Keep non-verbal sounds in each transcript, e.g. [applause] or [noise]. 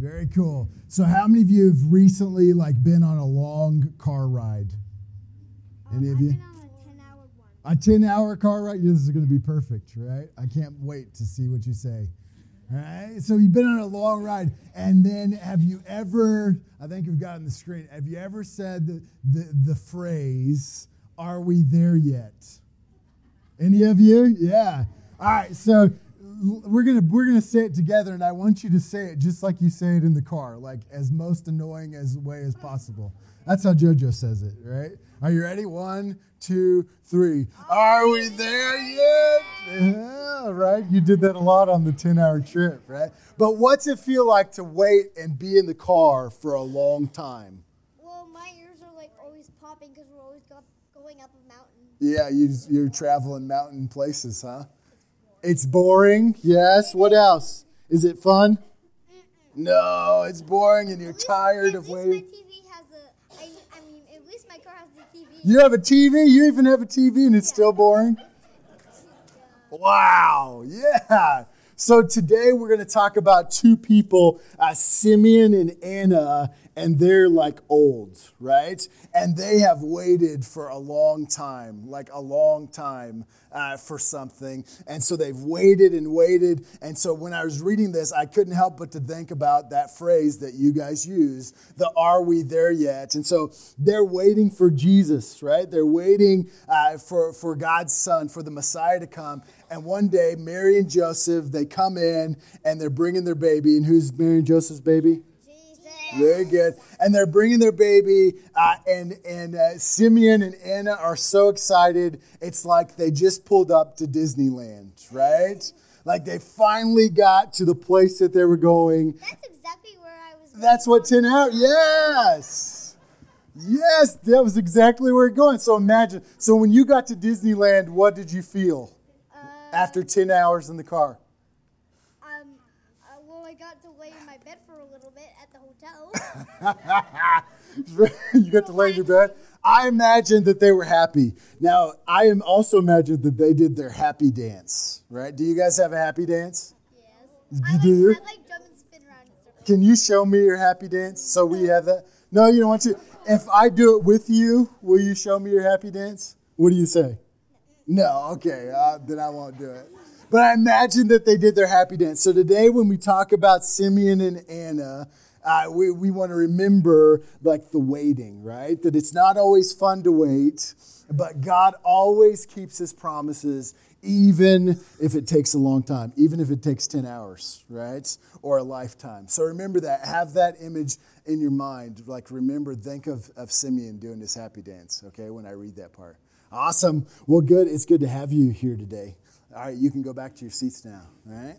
Very cool. So, how many of you have recently like been on a long car ride? Any Um, of you? a 10 hour one. A 10 hour car ride? This is going to be perfect, right? I can't wait to see what you say. All right. So, you've been on a long ride. And then, have you ever, I think you've got it on the screen, have you ever said the, the, the phrase, Are we there yet? Any of you? Yeah. All right. So, we're gonna we're gonna say it together, and I want you to say it just like you say it in the car, like as most annoying as way as possible. That's how JoJo says it, right? Are you ready? One, two, three. Are we there yet? Yeah, right. You did that a lot on the ten-hour trip, right? But what's it feel like to wait and be in the car for a long time? Well, my ears are like always popping because we're always go- going up a mountain. Yeah, you, you're traveling mountain places, huh? It's boring. Yes. What else? Is it fun? No, it's boring and you're tired at of least waiting. My TV has a. I, I mean, at least my car has the TV. You have a TV? You even have a TV and it's still boring? Wow. Yeah. So today we're going to talk about two people, uh, Simeon and Anna, and they're like old, right? And they have waited for a long time, like a long time uh, for something. And so they've waited and waited. And so when I was reading this, I couldn't help but to think about that phrase that you guys use, the are we there yet? And so they're waiting for Jesus, right? They're waiting uh, for, for God's son, for the Messiah to come. And one day, Mary and Joseph, they come in and they're bringing their baby. And who's Mary and Joseph's baby? Very good. And they're bringing their baby, uh, and and uh, Simeon and Anna are so excited. It's like they just pulled up to Disneyland, right? Like they finally got to the place that they were going. That's exactly where I was. That's what 10 hours, yes. Yes, that was exactly where we're going. So imagine, so when you got to Disneyland, what did you feel Uh, after 10 hours in the car? um, uh, well, I got to lay in my bed for a little bit at the hotel. [laughs] you got to lay in your bed. I imagine that they were happy. Now, I am also imagine that they did their happy dance, right? Do you guys have a happy dance? yes. You I do? like, I like jump and spin around. Can you show me your happy dance so we have that? No, you don't want to. If I do it with you, will you show me your happy dance? What do you say? No, okay, uh, then I won't do it. But I imagine that they did their happy dance. So today, when we talk about Simeon and Anna, uh, we, we want to remember like the waiting, right? That it's not always fun to wait, but God always keeps his promises, even if it takes a long time, even if it takes 10 hours, right? Or a lifetime. So remember that. Have that image in your mind. Like, remember, think of, of Simeon doing his happy dance, okay, when I read that part. Awesome. Well, good. It's good to have you here today. All right, you can go back to your seats now, all right?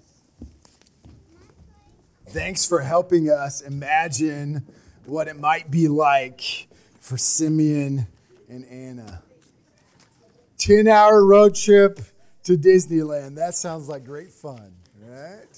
Thanks for helping us imagine what it might be like for Simeon and Anna. 10 hour road trip to Disneyland. That sounds like great fun, right?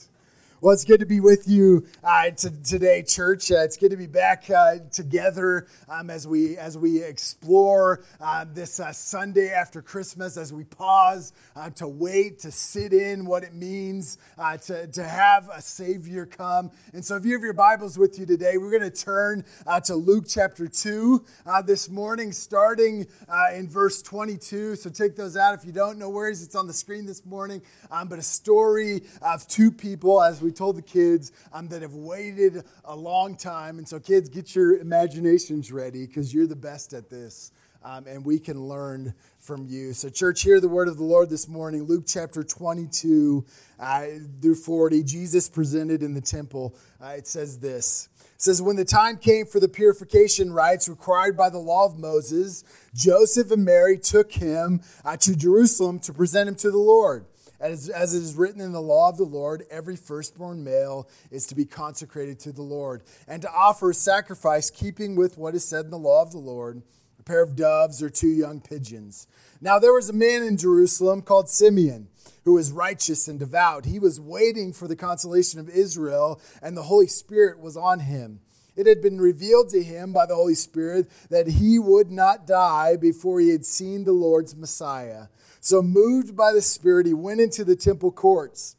Well, it's good to be with you uh, today, church. Uh, it's good to be back uh, together um, as we as we explore uh, this uh, Sunday after Christmas, as we pause uh, to wait, to sit in what it means to, to have a Savior come. And so, if you have your Bibles with you today, we're going to turn to Luke chapter 2 uh, this morning, starting in verse 22. So, take those out if you don't know where it is. It's on the screen this morning. Um, but a story of two people, as we told the kids, um, that have waited a long time. And so, kids, get your imaginations ready because you're the best at this. Um, and we can learn from you. So, church, hear the word of the Lord this morning. Luke chapter 22 uh, through 40. Jesus presented in the temple. Uh, it says this. It says, When the time came for the purification rites required by the law of Moses, Joseph and Mary took him uh, to Jerusalem to present him to the Lord. As, as it is written in the law of the Lord, every firstborn male is to be consecrated to the Lord, and to offer a sacrifice keeping with what is said in the law of the Lord a pair of doves or two young pigeons. Now there was a man in Jerusalem called Simeon who was righteous and devout. He was waiting for the consolation of Israel, and the Holy Spirit was on him. It had been revealed to him by the Holy Spirit that he would not die before he had seen the Lord's Messiah. So, moved by the Spirit, he went into the temple courts.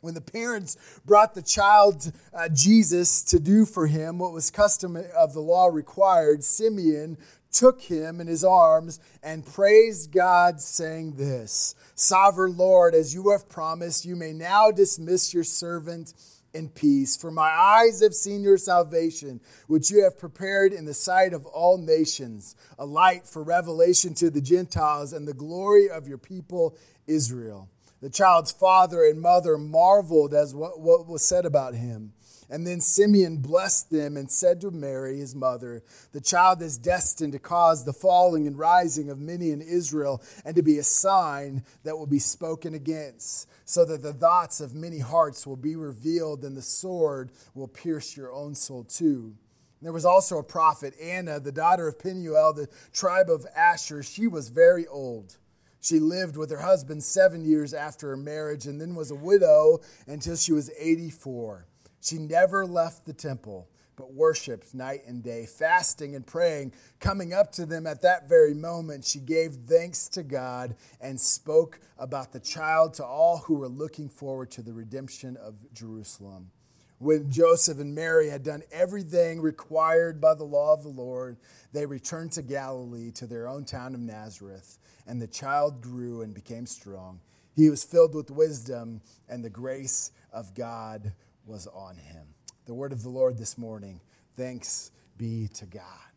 When the parents brought the child uh, Jesus to do for him what was custom of the law required, Simeon took him in his arms and praised God, saying this Sovereign Lord, as you have promised, you may now dismiss your servant in peace. For my eyes have seen your salvation, which you have prepared in the sight of all nations, a light for revelation to the Gentiles and the glory of your people Israel. The child's father and mother marveled as what, what was said about him. And then Simeon blessed them and said to Mary, his mother, The child is destined to cause the falling and rising of many in Israel, and to be a sign that will be spoken against, so that the thoughts of many hearts will be revealed, and the sword will pierce your own soul too. There was also a prophet, Anna, the daughter of Penuel, the tribe of Asher. She was very old. She lived with her husband seven years after her marriage and then was a widow until she was 84. She never left the temple, but worshiped night and day, fasting and praying. Coming up to them at that very moment, she gave thanks to God and spoke about the child to all who were looking forward to the redemption of Jerusalem. When Joseph and Mary had done everything required by the law of the Lord, they returned to Galilee to their own town of Nazareth, and the child grew and became strong. He was filled with wisdom, and the grace of God was on him. The word of the Lord this morning. Thanks be to God.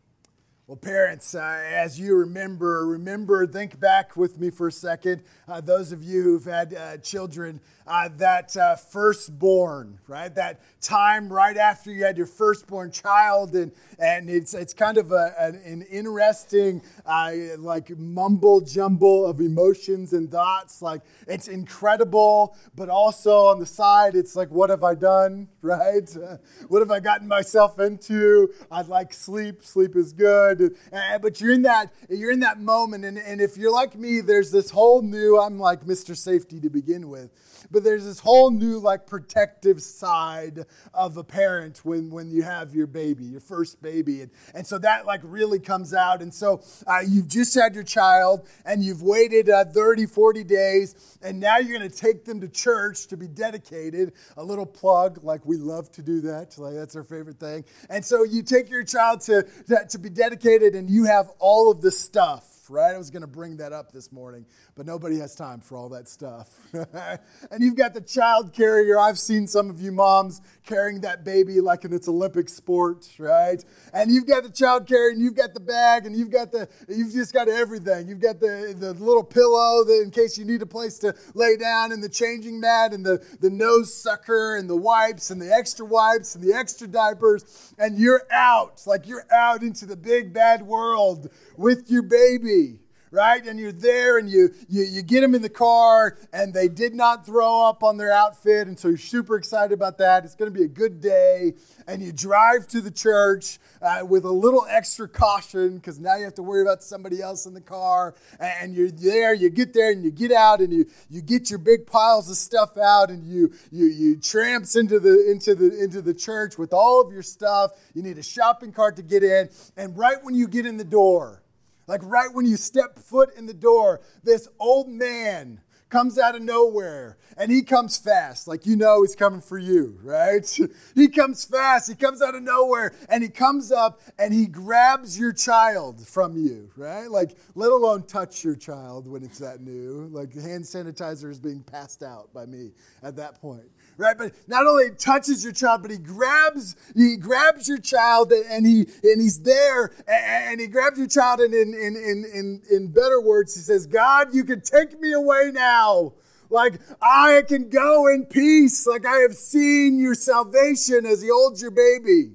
Well, parents, uh, as you remember, remember, think back with me for a second. Uh, those of you who've had uh, children, uh, that uh, firstborn, right? That time right after you had your firstborn child, and, and it's, it's kind of a, an, an interesting, uh, like, mumble jumble of emotions and thoughts. Like, it's incredible, but also on the side, it's like, what have I done, [laughs] right? what have I gotten myself into? I'd like sleep. Sleep is good good. but you're in that you're in that moment, and, and if you're like me, there's this whole new. I'm like Mr. Safety to begin with, but there's this whole new like protective side of a parent when when you have your baby, your first baby, and and so that like really comes out. And so uh, you've just had your child, and you've waited uh, 30, 40 days, and now you're going to take them to church to be dedicated. A little plug, like we love to do that. Like that's our favorite thing. And so you take your child to to, to be dedicated educated and you have all of the stuff right? I was going to bring that up this morning, but nobody has time for all that stuff. [laughs] and you've got the child carrier. I've seen some of you moms carrying that baby like in its Olympic sport, right? And you've got the child carrier, and you've got the bag, and you've got the, you've just got everything. You've got the, the little pillow that in case you need a place to lay down, and the changing mat, and the, the nose sucker, and the wipes, and the extra wipes, and the extra diapers, and you're out. Like you're out into the big bad world with your baby right? And you're there and you, you, you get them in the car and they did not throw up on their outfit. And so you're super excited about that. It's going to be a good day. And you drive to the church uh, with a little extra caution because now you have to worry about somebody else in the car. And you're there, you get there and you get out and you, you get your big piles of stuff out and you, you, you tramps into the, into, the, into the church with all of your stuff. You need a shopping cart to get in. And right when you get in the door, like right when you step foot in the door, this old man comes out of nowhere and he comes fast. Like you know he's coming for you, right? [laughs] he comes fast. He comes out of nowhere and he comes up and he grabs your child from you, right? Like let alone touch your child when it's that new. Like hand sanitizer is being passed out by me at that point right? But not only touches your child, but he grabs he grabs your child and he and he's there and he grabs your child and in in in in, in better words, he says, God, you can take me away now. Like I can go in peace. Like I have seen your salvation as he holds your baby.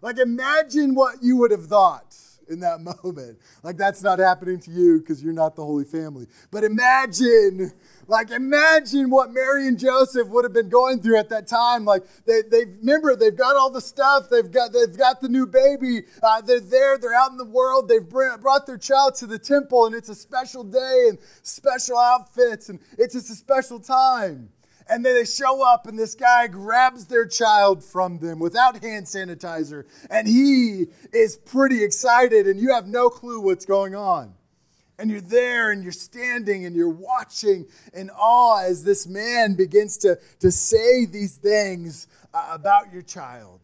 Like imagine what you would have thought in that [laughs] moment. Like that's not happening to you because you're not the Holy Family. But imagine like, imagine what Mary and Joseph would have been going through at that time. Like, they, they remember they've got all the stuff. They've got they've got the new baby. Uh, they're there. They're out in the world. They've brought their child to the temple, and it's a special day and special outfits, and it's just a special time. And then they show up, and this guy grabs their child from them without hand sanitizer, and he is pretty excited, and you have no clue what's going on. And you're there and you're standing and you're watching in awe as this man begins to, to say these things uh, about your child.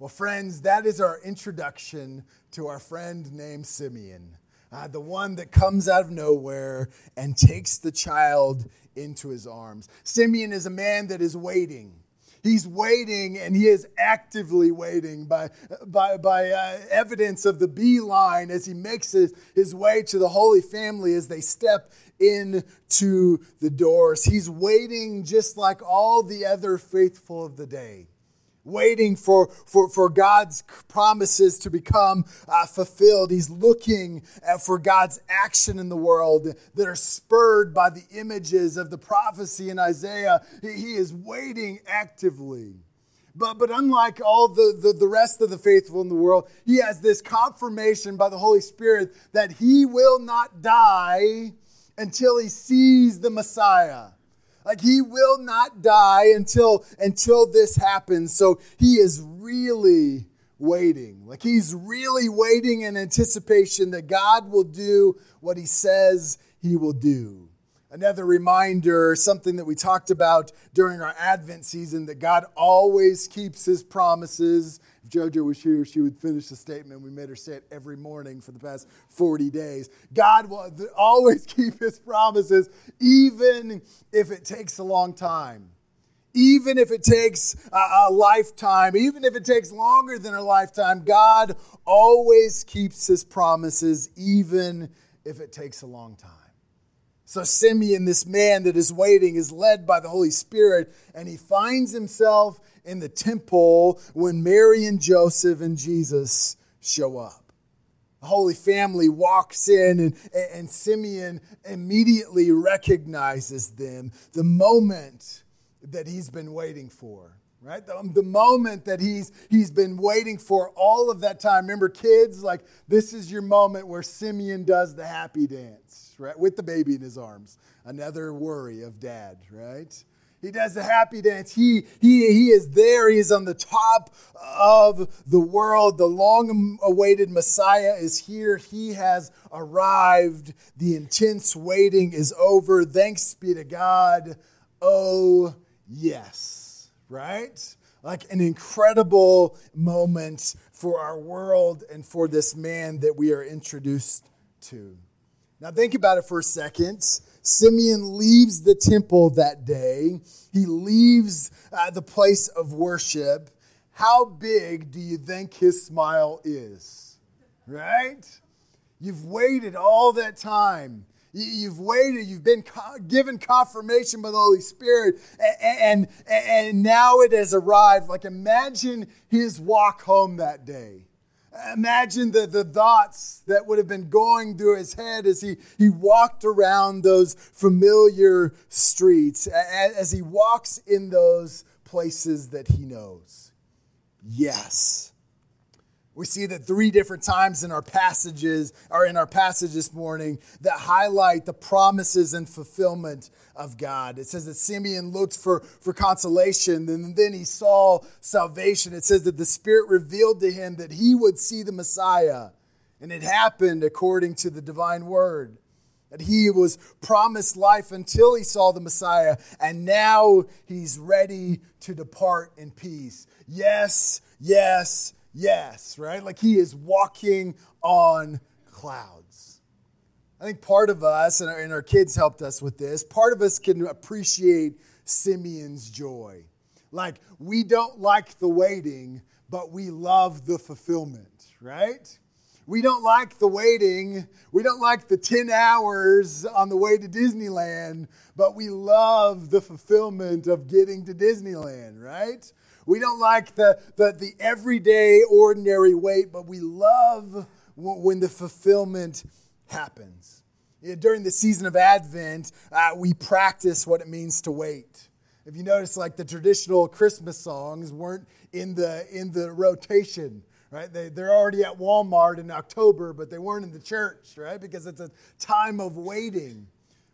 Well, friends, that is our introduction to our friend named Simeon, uh, the one that comes out of nowhere and takes the child into his arms. Simeon is a man that is waiting. He's waiting and he is actively waiting by, by, by uh, evidence of the beeline as he makes his, his way to the Holy Family as they step into the doors. He's waiting just like all the other faithful of the day waiting for, for, for God's promises to become uh, fulfilled. He's looking for God's action in the world that are spurred by the images of the prophecy in Isaiah. He, he is waiting actively. But, but unlike all the, the, the rest of the faithful in the world, he has this confirmation by the Holy Spirit that he will not die until he sees the Messiah. Like he will not die until until this happens. So he is really waiting. Like he's really waiting in anticipation that God will do what he says he will do. Another reminder, something that we talked about during our Advent season, that God always keeps his promises JoJo was here, she would finish the statement. We made her say it every morning for the past 40 days. God will always [laughs] keep his promises, even if it takes a long time. Even if it takes a, a lifetime, even if it takes longer than a lifetime, God always keeps his promises, even if it takes a long time. So Simeon, this man that is waiting, is led by the Holy Spirit, and he finds himself in the temple when Mary and Joseph and Jesus show up. The Holy Family walks in, and, and Simeon immediately recognizes them. The moment that he's been waiting for right? The, the, moment that he's he's been waiting for all of that time. Remember kids like this is your moment where simeon does the happy dance right? With the baby in his arms. Another worry of dad right he does the happy dance. He, he, he is there. He is on the top of the world. The long awaited Messiah is here. He has arrived. The intense waiting is over. Thanks be to God. Oh, yes. Right? Like an incredible moment for our world and for this man that we are introduced to. Now, think about it for a second. Simeon leaves the temple that day, he leaves uh, the place of worship. How big do you think his smile is? Right? You've waited all that time. You've waited, you've been given confirmation by the Holy Spirit, and, and, and now it has arrived. Like, imagine his walk home that day. Imagine the, the thoughts that would have been going through his head as he, he walked around those familiar streets, as he walks in those places that he knows. Yes, we see that three different times in our passages, or in our passage this morning, that highlight the promises and fulfillment of God. It says that Simeon looked for, for consolation, and then he saw salvation. It says that the Spirit revealed to him that he would see the Messiah. And it happened according to the divine word. That he was promised life until he saw the Messiah, and now he's ready to depart in peace. Yes, yes, Yes, right? Like he is walking on clouds. I think part of us, and our, and our kids helped us with this, part of us can appreciate Simeon's joy. Like we don't like the waiting, but we love the fulfillment, right? We don't like the waiting. We don't like the 10 hours on the way to Disneyland, but we love the fulfillment of getting to Disneyland, right? We don't like the, the, the everyday, ordinary wait, but we love when the fulfillment happens. During the season of Advent, uh, we practice what it means to wait. If you notice, like the traditional Christmas songs weren't in the, in the rotation, right? They, they're already at Walmart in October, but they weren't in the church, right? Because it's a time of waiting.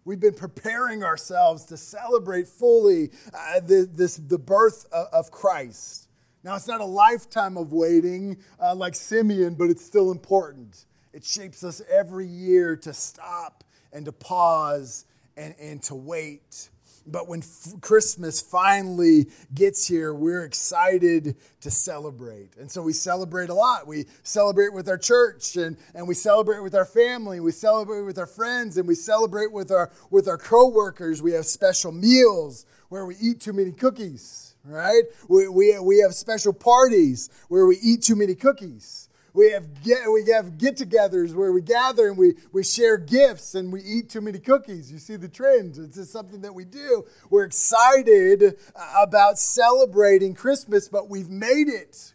We've been preparing ourselves to celebrate fully uh, the, this, the birth of, of, Christ. Now, it's not a lifetime of waiting uh, like Simeon, but it's still important. It shapes us every year to stop and to pause and, and to wait. But when f- Christmas finally gets here, we're excited to celebrate. And so we celebrate a lot. We celebrate with our church and, and we celebrate with our family. We celebrate with our friends and we celebrate with our, with our coworkers. We have special meals where we eat too many cookies, right? We, we, we have special parties where we eat too many cookies. We have get we have get-togethers where we gather and we, we share gifts and we eat too many cookies. You see the trend. It's just something that we do. We're excited uh, about celebrating Christmas, but we've made it.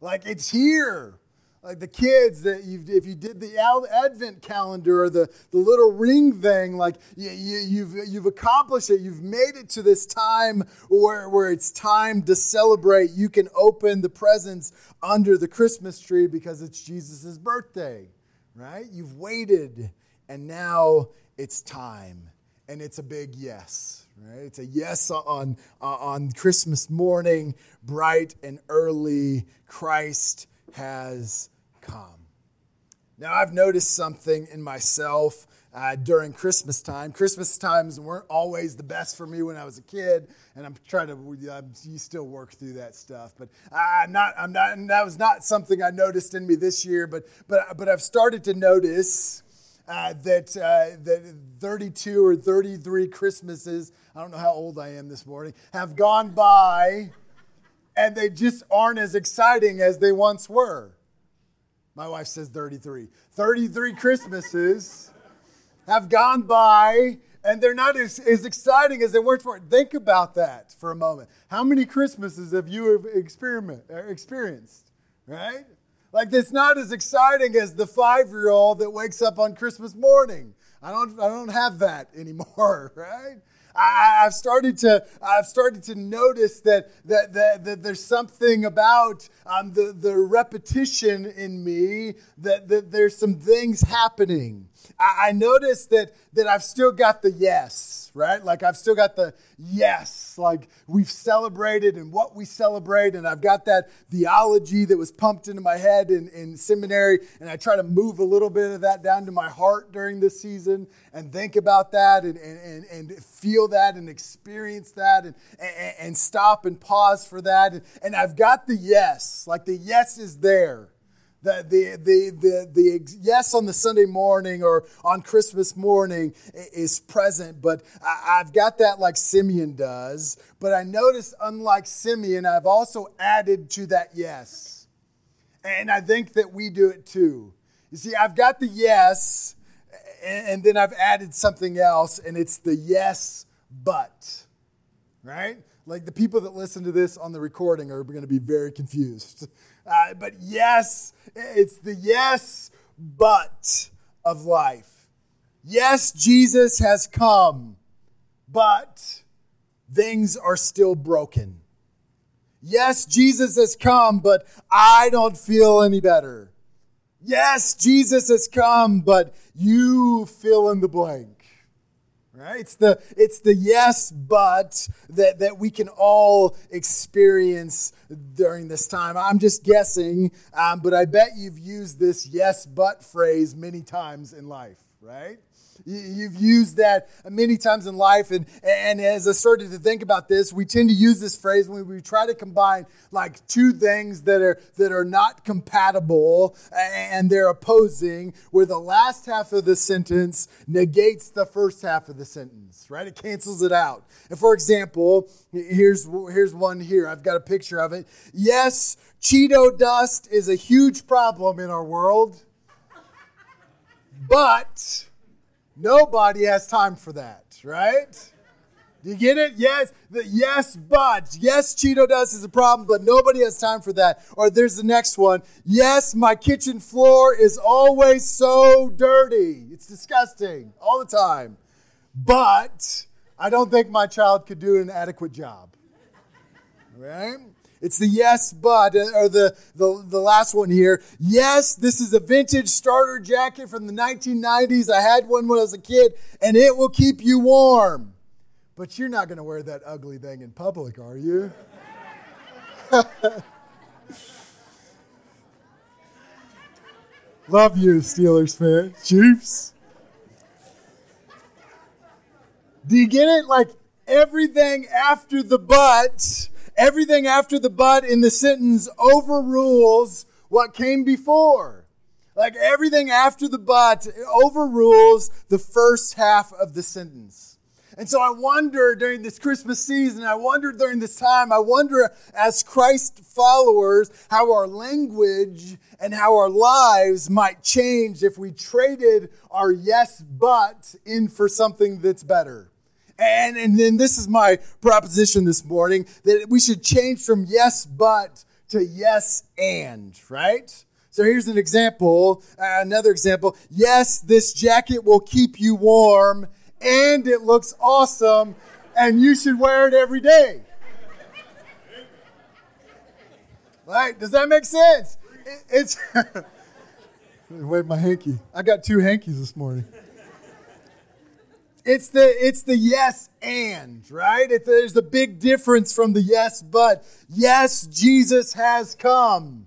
Like it's here like the kids that if you did the advent calendar or the, the little ring thing like you, you, you've, you've accomplished it. You've made it to this time where, where it's time to celebrate. You can open the presents under the christmas tree because it's jesus' birthday right? You've waited and now it's time. And it's a big yes right? It's a yes on on christmas morning. Bright and early christ has Now, I've noticed something in myself uh, during Christmas time. Christmas times weren't always the best for me when I was a kid, and I'm trying to. I'm, you still work through that stuff, but I'm not. I'm not. that was not something I noticed in me this year. But but but I've started to notice uh, that uh, that 32 or 33 Christmases. I don't know how old I am this morning. Have gone by, and they just aren't as exciting as they once were. My wife says 33. 33 Christmases have gone by and they're not as, as exciting as they were before. Think about that for a moment. How many Christmases have you experiment, uh, experienced, right? Like, it's not as exciting as the five year old that wakes up on Christmas morning. I don't, I don't have that [laughs] anymore, right? I, have started to I've started to notice that that that, that there's something about um, the the repetition in me that, that there's some things happening. I, I notice that that I've still got the yes, right? Like I've still got the yes, like we've celebrated and what we celebrate, and I've got that theology that was pumped into my head in, in seminary, and I try to move a little bit of that down to my heart during this season and think about that and, and, and, feel that and experience that and, and, and stop and pause for that. And, and I've got the yes, like the yes is there the, the, the, the, the yes on the Sunday morning or on Christmas morning is present, but I, I've got that like Simeon does. But I notice, unlike Simeon, I've also added to that yes. And I think that we do it too. You see, I've got the yes, and then I've added something else, and it's the yes, but. Right? Like the people that listen to this on the recording are going to be very confused. Uh, but yes, it's the yes, but of life. Yes, Jesus has come, but things are still broken. Yes, Jesus has come, but I don't feel any better. Yes, Jesus has come, but you fill in the blank right? It's the it's the yes but that that we can all experience during this time. I'm just guessing um, but i bet you've used this yes but phrase many times in life right You've used that many times in life. And, and as I started to think about this, we tend to use this phrase when we try to combine like two things that are, that are not compatible and they're opposing, where the last half of the sentence negates the first half of the sentence, right? It cancels it out. And for example, here's, here's one here. I've got a picture of it. Yes, Cheeto dust is a huge problem in our world, but Nobody has time for that, right? Do you get it? Yes, the yes, but yes, Cheeto dust is a problem, but nobody has time for that. Or there's the next one. Yes, my kitchen floor is always so dirty. It's disgusting all the time. But I don't think my child could do an adequate job. Right? It's the yes, but, uh, or the, the, the last one here. Yes, this is a vintage starter jacket from the 1990s. I had one when I was a kid, and it will keep you warm. But you're not going to wear that ugly thing in public, are you? [laughs] Love you, Steelers fan. Chiefs. Do you get it? Like everything after the but, everything after the but in the sentence overrules what came before. Like everything after the but overrules the first half of the sentence. And so I wonder during this Christmas season, I wonder during this time, I wonder as Christ followers how our language and how our lives might change if we traded our yes but in for something that's better. And, and then this is my proposition this morning that we should change from yes but to yes and, right? So here's an example, uh, another example. Yes, this jacket will keep you warm and it looks awesome, and you should wear it every day. Right? Does that make sense? it's. [laughs] Wave my hanky. I got two hankies this morning. It's the it's the yes and right. It's, there's a big difference from the yes but. Yes, Jesus has come,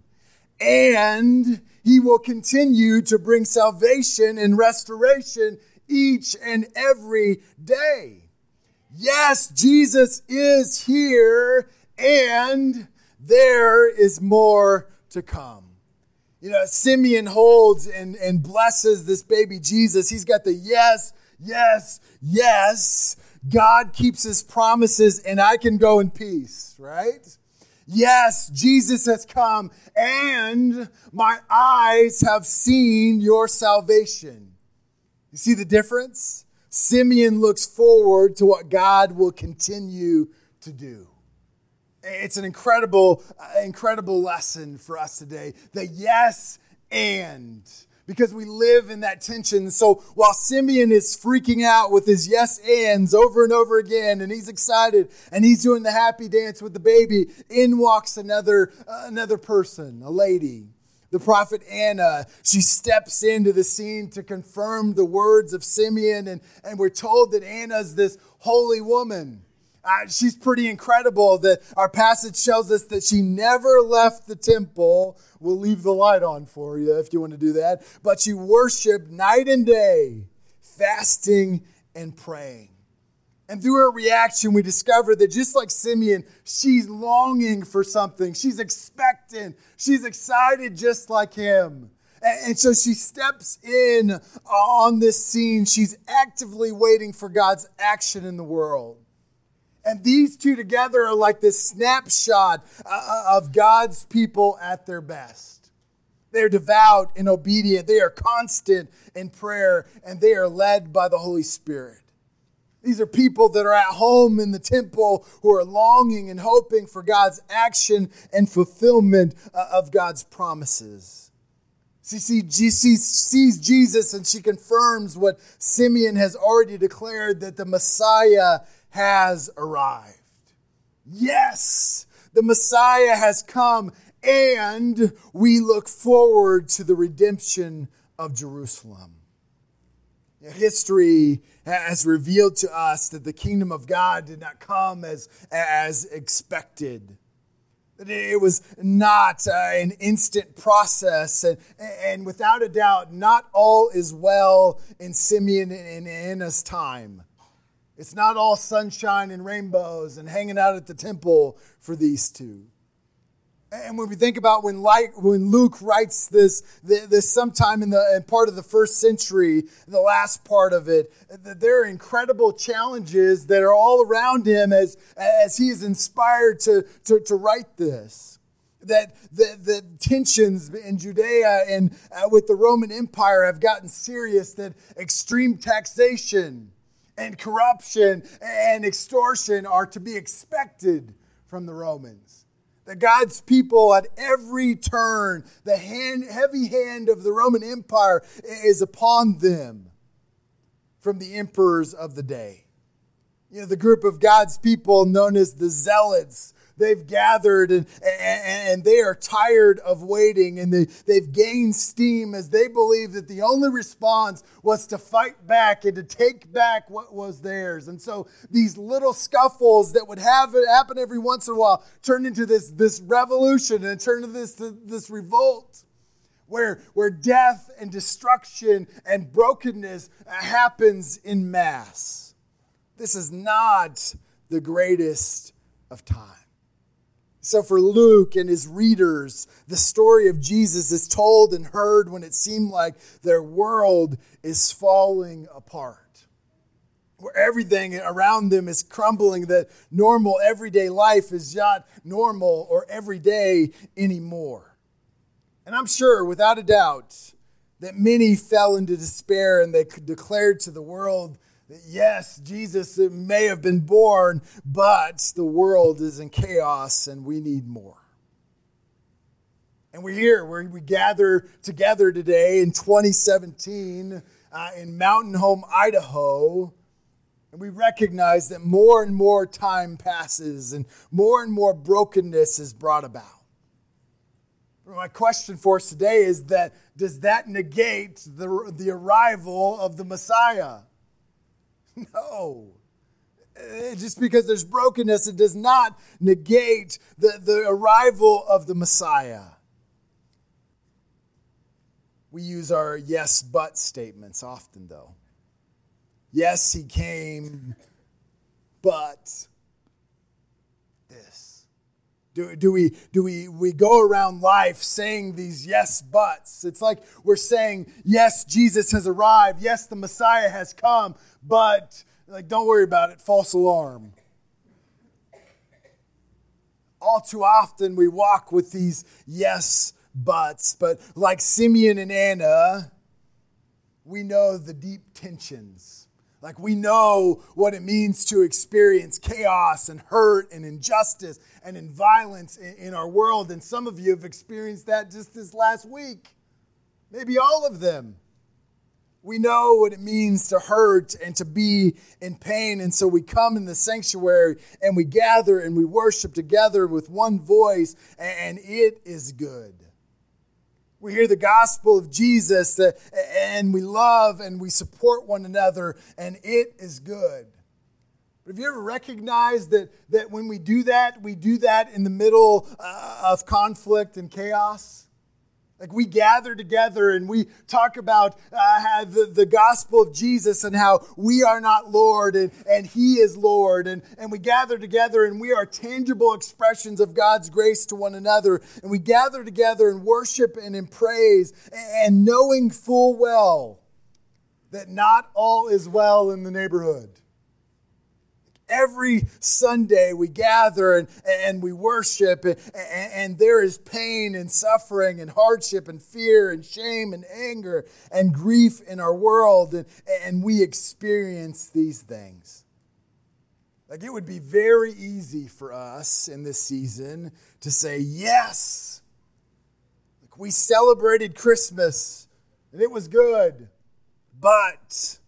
and He will continue to bring salvation and restoration each and every day. Yes, Jesus is here, and there is more to come. You know, Simeon holds and, and blesses this baby Jesus. He's got the yes, yes, yes. God keeps his promises, and I can go in peace, right? Yes, Jesus has come, and my eyes have seen your salvation. You see the difference? Simeon looks forward to what God will continue to do. It's an incredible, incredible lesson for us today. The yes and because we live in that tension. So while Simeon is freaking out with his yes ands over and over again, and he's excited and he's doing the happy dance with the baby, in walks another uh, another person, a lady. The prophet Anna, she steps into the scene to confirm the words of Simeon, and, and we're told that Anna's this holy woman. Uh, she's pretty incredible that our passage tells us that she never left the temple. We'll leave the light on for you if you want to do that. But she worshiped night and day, fasting and praying. And through her reaction, we discover that just like Simeon, she's longing for something. She's expectant. She's excited just like him. And so she steps in on this scene. She's actively waiting for God's action in the world. And these two together are like this snapshot uh, uh, of God's people at their best. They're devout and obedient, they are constant in prayer, and they are led by the Holy Spirit. These are people that are at home in the temple who are longing and hoping for God's action and fulfillment uh, of God's promises. She sees Jesus and she confirms what Simeon has already declared that the Messiah has arrived. Yes, the Messiah has come, and we look forward to the redemption of Jerusalem. History has revealed to us that the kingdom of God did not come as, as expected. It was not uh, an instant process. And, and without a doubt, not all is well in Simeon and Anna's time. It's not all sunshine and rainbows and hanging out at the temple for these two. And when we think about when, when Luke writes this, this sometime in the in part of the first century, the last part of it, there are incredible challenges that are all around him as, as he is inspired to, to, to write this. That the, the tensions in Judea and uh, with the Roman Empire have gotten serious, that extreme taxation and corruption and extortion are to be expected from the Romans that God's people at every turn, the hand, heavy hand of the Roman Empire is upon them from the emperors of the day. You know, the group of God's people known as the Zealots they've gathered and, and, and, they are tired of waiting and they, they've gained steam as they believe that the only response was to fight back and to take back what was theirs. And so these little scuffles that would have happen every once in a while turn into this, this revolution and turn into this, this revolt where, where death and destruction and brokenness happens in mass. This is not the greatest of time. So, for Luke and his readers, the story of Jesus is told and heard when it seemed like their world is falling apart where everything around them is crumbling, that normal everyday life is not normal or everyday anymore. And I'm sure, without a doubt, that many fell into despair and they declared to the world yes, Jesus may have been born, but the world is in chaos and we need more. And we're here, where we gather together today in 2017 uh, in Mountain Home, Idaho and we recognize that more and more time passes and more and more brokenness is brought about. My question for us today is that does that negate the, the arrival of the Messiah? [laughs] No. Eh, just because there's brokenness, it does not negate the, the arrival of the Messiah. We use our yes, but statements often, though. Yes, he came, but. Do, do, we, do we, we go around life saying these yes buts? It's like we're saying, yes, Jesus has arrived. Yes, the Messiah has come, but like, don't worry about it. False alarm. All too often we walk with these yes buts, but like Simeon and Anna, we know the deep tensions like we know what it means to experience chaos and hurt and injustice and in violence in, in, our world. And some of you have experienced that just this last week, maybe all of them. We know what it means to hurt and to be in pain. And so we come in the sanctuary and we gather and we worship together with one voice, and it is good. We hear the gospel of Jesus uh, and we love and we support one another, and it is good. But have you ever recognized that, that when we do that, we do that in the middle uh, of conflict and chaos? Like we gather together and we talk about uh, the, the gospel of Jesus and how we are not Lord and, and He is Lord. And, and we gather together and we are tangible expressions of God's grace to one another. And we gather together and worship and in praise and knowing full well that not all is well in the neighborhood. Every Sunday we gather and, and we worship, and, and there is pain and suffering and hardship and fear and shame and anger and grief in our world, and, and we experience these things. Like it would be very easy for us in this season to say, Yes, like we celebrated Christmas and it was good, but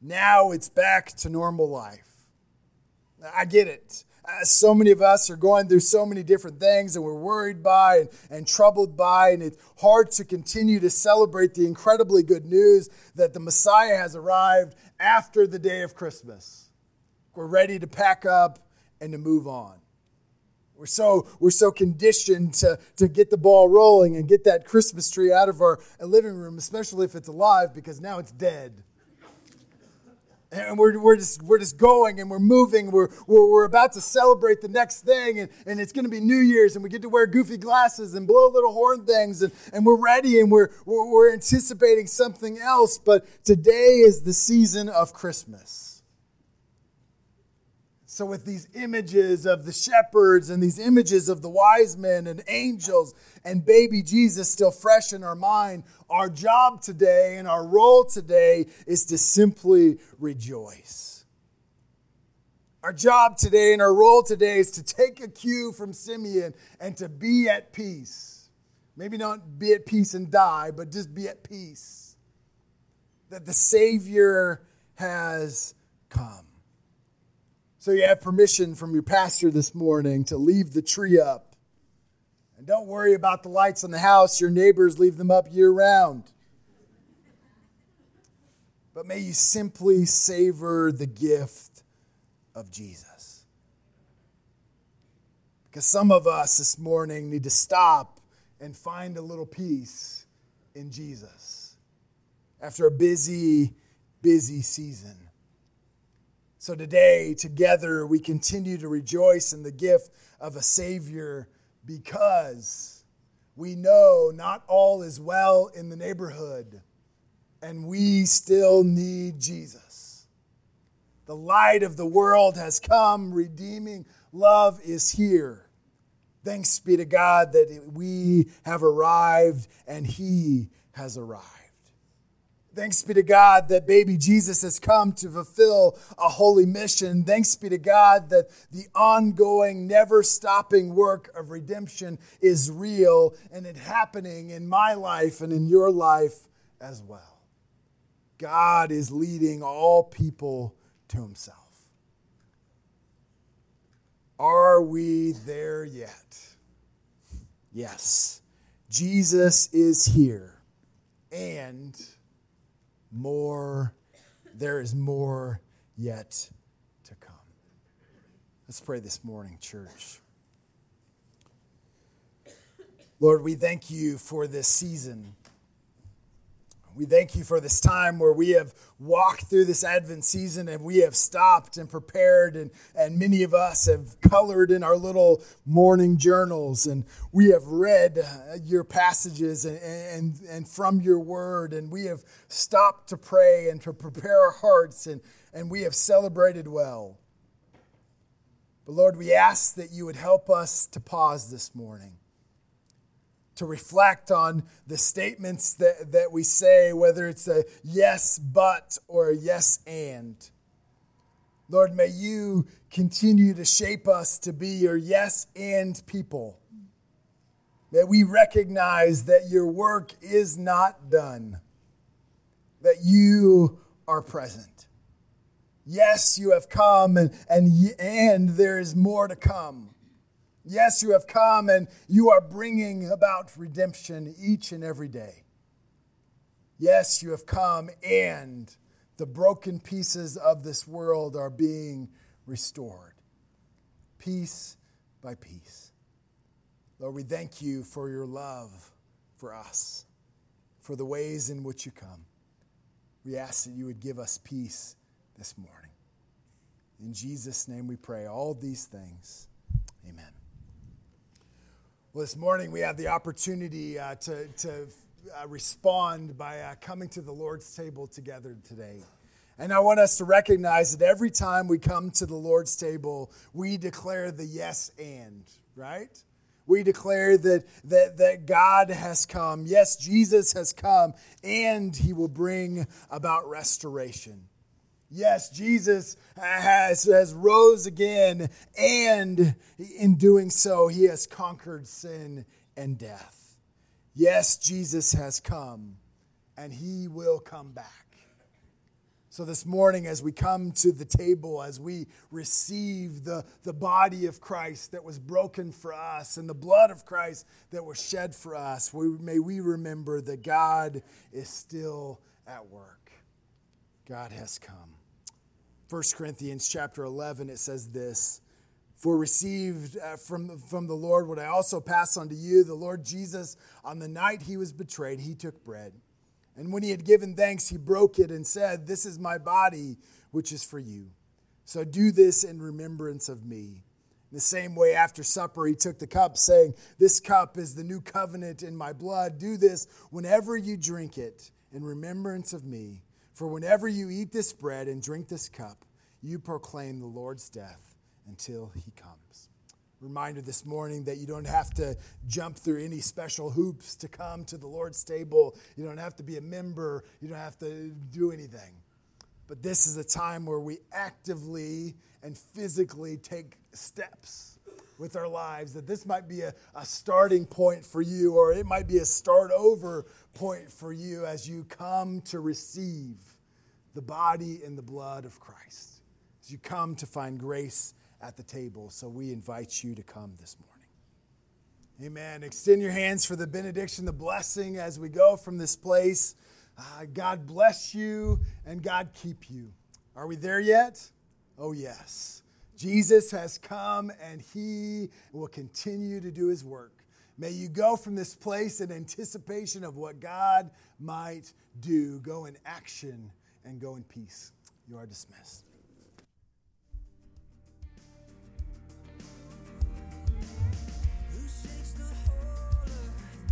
now it's back to normal life. I get it. Uh, so many of us are going through so many different things and we're worried by and, and troubled by, and it's hard to continue to celebrate the incredibly good news that the Messiah has arrived after the day of Christmas. We're ready to pack up and to move on. We're so, we're so conditioned to, to get the ball rolling and get that Christmas tree out of our living room, especially if it's alive, because now it's dead and we're, we're, just, we're just going and we're moving. We're, we're, we're about to celebrate the next thing, and, and it's going to be New Year's, and we get to wear goofy glasses and blow little horn things, and, and we're ready and we're, we're, we're anticipating something else. But today is the season of Christmas. So, with these images of the shepherds and these images of the wise men and angels and baby Jesus still fresh in our mind, our job today and our role today is to simply rejoice. Our job today and our role today is to take a cue from Simeon and to be at peace. Maybe not be at peace and die, but just be at peace. That the Savior has come. So you have permission from your pastor this morning to leave the tree up. And don't worry about the lights on the house, your neighbors leave them up year round. But may you simply savor the gift of Jesus. Because some of us this morning need to stop and find a little peace in Jesus after a busy, busy season. So today, together, we continue to rejoice in the gift of a Savior because we know not all is well in the neighborhood and we still need Jesus. The light of the world has come, redeeming love is here. Thanks be to God that we have arrived and He has arrived. Thanks be to God that baby Jesus has come to fulfill a holy mission. Thanks be to God that the ongoing, never stopping work of redemption is real and it happening in my life and in your life as well. God is leading all people to himself. Are we there yet? Yes. Jesus is here. And more, there is more yet to come. Let's pray this morning, church. Lord, we thank you for this season. We thank you for this time where we have walked through this Advent season and we have stopped and prepared, and, and many of us have colored in our little morning journals, and we have read uh, your passages and, and, and from your word, and we have stopped to pray and to prepare our hearts, and, and we have celebrated well. But Lord, we ask that you would help us to pause this morning to reflect on the statements that, that we say, whether it's a yes, but, or a yes, and. Lord, may you continue to shape us to be your yes and people. May we recognize that your work is not done, that you are present. Yes, you have come, and, and, and there is more to come. Yes, you have come and you are bringing about redemption each and every day. Yes, you have come and the broken pieces of this world are being restored, piece by piece. Lord, we thank you for your love for us, for the ways in which you come. We ask that you would give us peace this morning. In Jesus' name we pray all these things. Amen. Well, this morning we have the opportunity uh, to, to uh, respond by uh, coming to the Lord's table together today. And I want us to recognize that every time we come to the Lord's table, we declare the yes and, right? We declare that, that, that God has come. Yes, Jesus has come, and he will bring about restoration. Yes, Jesus has, has rose again, and in doing so, he has conquered sin and death. Yes, Jesus has come, and he will come back. So, this morning, as we come to the table, as we receive the, the body of Christ that was broken for us and the blood of Christ that was shed for us, we, may we remember that God is still at work. God has come. 1 Corinthians chapter 11, it says this For received uh, from, from the Lord what I also pass on to you, the Lord Jesus, on the night he was betrayed, he took bread. And when he had given thanks, he broke it and said, This is my body, which is for you. So do this in remembrance of me. In the same way, after supper, he took the cup, saying, This cup is the new covenant in my blood. Do this whenever you drink it in remembrance of me. For whenever you eat this bread and drink this cup, you proclaim the Lord's death until he comes. Reminder this morning that you don't have to jump through any special hoops to come to the Lord's table. You don't have to be a member. You don't have to do anything. But this is a time where we actively and physically take steps with our lives. That this might be a, a starting point for you, or it might be a start over point for you as you come to receive the body and the blood of Christ, as you come to find grace at the table. So we invite you to come this morning. Amen. Extend your hands for the benediction, the blessing as we go from this place. Uh, God bless you and God keep you. Are we there yet? Oh, yes. Jesus has come and he will continue to do his work. May you go from this place in anticipation of what God might do. Go in action and go in peace. You are dismissed.